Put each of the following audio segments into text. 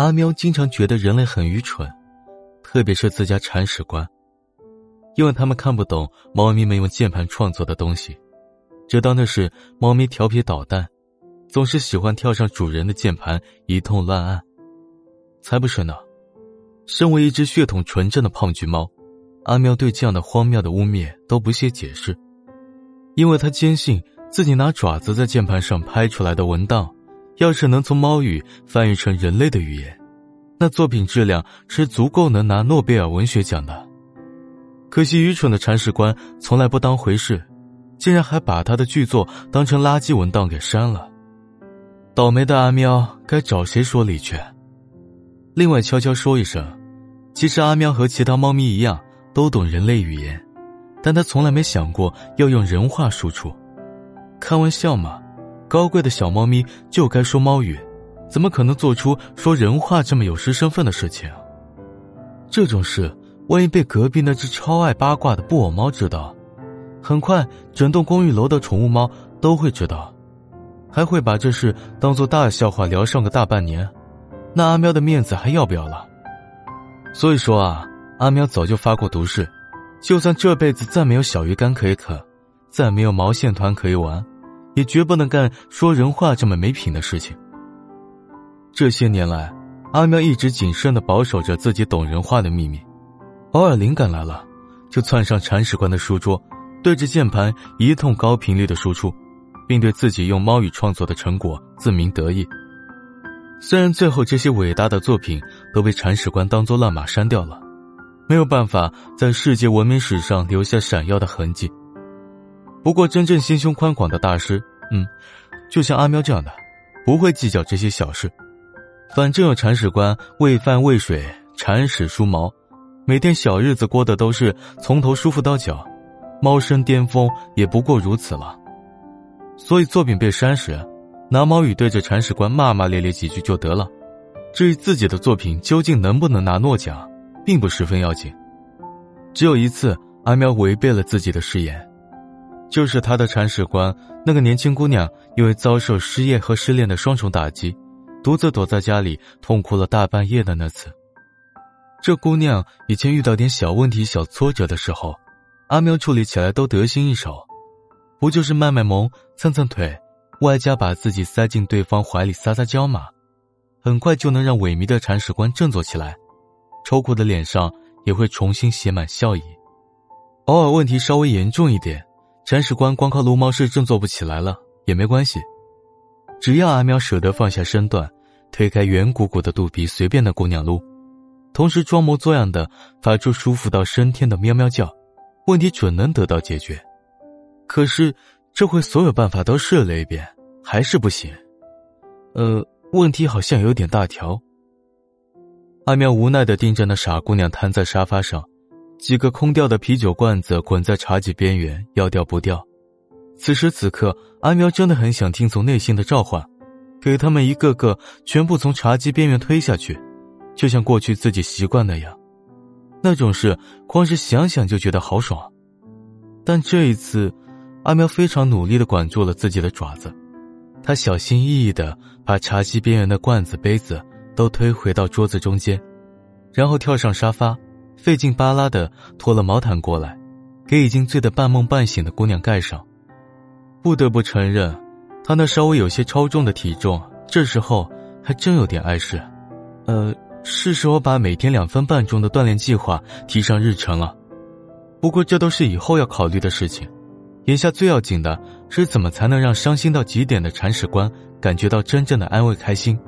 阿喵经常觉得人类很愚蠢，特别是自家铲屎官，因为他们看不懂猫咪们用键盘创作的东西，只当那是猫咪调皮捣蛋，总是喜欢跳上主人的键盘一通乱按。才不是呢！身为一只血统纯正的胖橘猫，阿喵对这样的荒谬的污蔑都不屑解释，因为他坚信自己拿爪子在键盘上拍出来的文档。要是能从猫语翻译成人类的语言，那作品质量是足够能拿诺贝尔文学奖的。可惜愚蠢的铲屎官从来不当回事，竟然还把他的剧作当成垃圾文档给删了。倒霉的阿喵该找谁说理去？另外悄悄说一声，其实阿喵和其他猫咪一样都懂人类语言，但他从来没想过要用人话输出。开玩笑嘛。高贵的小猫咪就该说猫语，怎么可能做出说人话这么有失身份的事情？这种事万一被隔壁那只超爱八卦的布偶猫知道，很快整栋公寓楼的宠物猫都会知道，还会把这事当做大笑话聊上个大半年，那阿喵的面子还要不要了？所以说啊，阿喵早就发过毒誓，就算这辈子再没有小鱼干可以啃，再没有毛线团可以玩。也绝不能干说人话这么没品的事情。这些年来，阿喵一直谨慎的保守着自己懂人话的秘密，偶尔灵感来了，就窜上铲屎官的书桌，对着键盘一通高频率的输出，并对自己用猫语创作的成果自鸣得意。虽然最后这些伟大的作品都被铲屎官当作乱码删掉了，没有办法在世界文明史上留下闪耀的痕迹。不过，真正心胸宽广的大师，嗯，就像阿喵这样的，不会计较这些小事。反正有铲屎官喂饭喂水、铲屎梳毛，每天小日子过的都是从头舒服到脚，猫生巅峰也不过如此了。所以作品被删时，拿猫语对着铲屎官骂骂咧咧几句就得了。至于自己的作品究竟能不能拿诺奖，并不十分要紧。只有一次，阿喵违背了自己的誓言。就是他的铲屎官，那个年轻姑娘，因为遭受失业和失恋的双重打击，独自躲在家里痛哭了大半夜的那次。这姑娘以前遇到点小问题、小挫折的时候，阿喵处理起来都得心应手，不就是卖卖萌、蹭蹭腿，外加把自己塞进对方怀里撒撒娇吗？很快就能让萎靡的铲屎官振作起来，愁苦的脸上也会重新写满笑意。偶尔问题稍微严重一点。铲屎官光靠撸猫是振作不起来了，也没关系，只要阿喵舍得放下身段，推开圆鼓鼓的肚皮，随便的姑娘撸，同时装模作样的发出舒服到升天的喵喵叫，问题准能得到解决。可是这回所有办法都试了一遍，还是不行。呃，问题好像有点大条。阿喵无奈的盯着那傻姑娘瘫在沙发上。几个空掉的啤酒罐子滚在茶几边缘，要掉不掉。此时此刻，阿喵真的很想听从内心的召唤，给他们一个个全部从茶几边缘推下去，就像过去自己习惯那样。那种事，光是想想就觉得好爽。但这一次，阿喵非常努力的管住了自己的爪子，他小心翼翼的把茶几边缘的罐子、杯子都推回到桌子中间，然后跳上沙发。费劲巴拉的拖了毛毯过来，给已经醉得半梦半醒的姑娘盖上。不得不承认，她那稍微有些超重的体重，这时候还真有点碍事。呃，是时候把每天两分半钟的锻炼计划提上日程了。不过这都是以后要考虑的事情，眼下最要紧的是怎么才能让伤心到极点的铲屎官感觉到真正的安慰开心。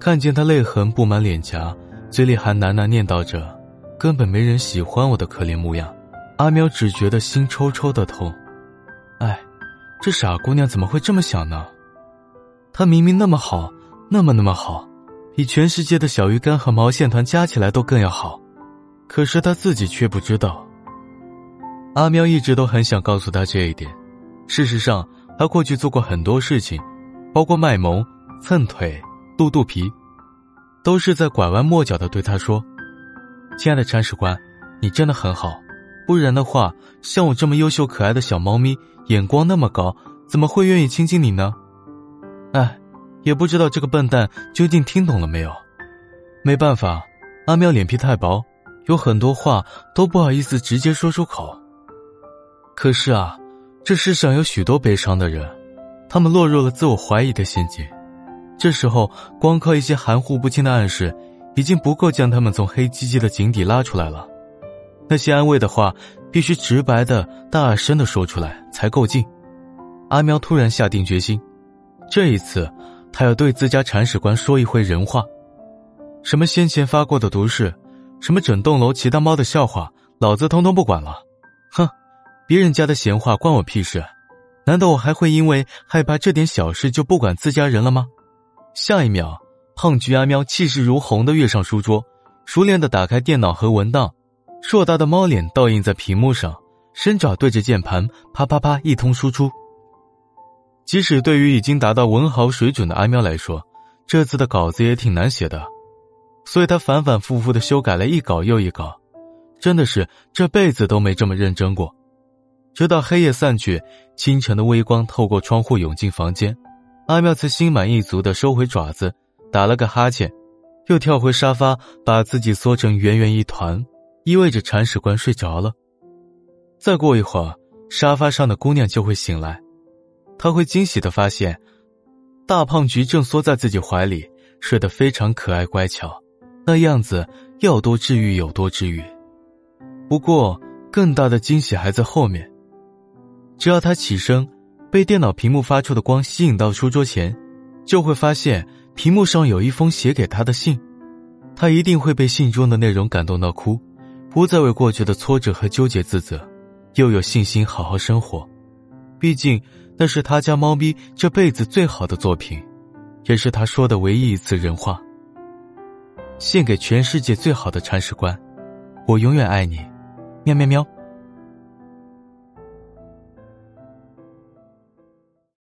看见他泪痕布满脸颊，嘴里还喃喃念叨着。根本没人喜欢我的可怜模样，阿喵只觉得心抽抽的痛。哎，这傻姑娘怎么会这么想呢？她明明那么好，那么那么好，比全世界的小鱼干和毛线团加起来都更要好，可是她自己却不知道。阿喵一直都很想告诉她这一点。事实上，他过去做过很多事情，包括卖萌、蹭腿、露肚皮，都是在拐弯抹角的对她说。亲爱的铲屎官，你真的很好，不然的话，像我这么优秀可爱的小猫咪，眼光那么高，怎么会愿意亲近你呢？哎，也不知道这个笨蛋究竟听懂了没有。没办法，阿喵脸皮太薄，有很多话都不好意思直接说出口。可是啊，这世上有许多悲伤的人，他们落入了自我怀疑的陷阱。这时候，光靠一些含糊不清的暗示，已经不够将他们从黑漆漆的井底拉出来了。那些安慰的话，必须直白的、大声的说出来才够劲。阿喵突然下定决心，这一次，他要对自家铲屎官说一回人话。什么先前发过的毒誓，什么整栋楼其他猫的笑话，老子通通不管了。哼，别人家的闲话关我屁事？难道我还会因为害怕这点小事就不管自家人了吗？下一秒，胖橘阿喵气势如虹的跃上书桌，熟练的打开电脑和文档。硕大的猫脸倒映在屏幕上，伸爪对着键盘，啪啪啪一通输出。即使对于已经达到文豪水准的阿喵来说，这次的稿子也挺难写的，所以他反反复复的修改了一稿又一稿，真的是这辈子都没这么认真过。直到黑夜散去，清晨的微光透过窗户涌进房间，阿喵才心满意足的收回爪子，打了个哈欠，又跳回沙发，把自己缩成圆圆一团。意味着铲屎官睡着了。再过一会儿，沙发上的姑娘就会醒来，她会惊喜的发现，大胖菊正缩在自己怀里，睡得非常可爱乖巧，那样子要多治愈有多治愈。不过，更大的惊喜还在后面。只要她起身，被电脑屏幕发出的光吸引到书桌前，就会发现屏幕上有一封写给她的信，她一定会被信中的内容感动到哭。不再为过去的挫折和纠结自责，又有信心好好生活。毕竟那是他家猫咪这辈子最好的作品，也是他说的唯一一次人话。献给全世界最好的铲屎官，我永远爱你，喵喵喵。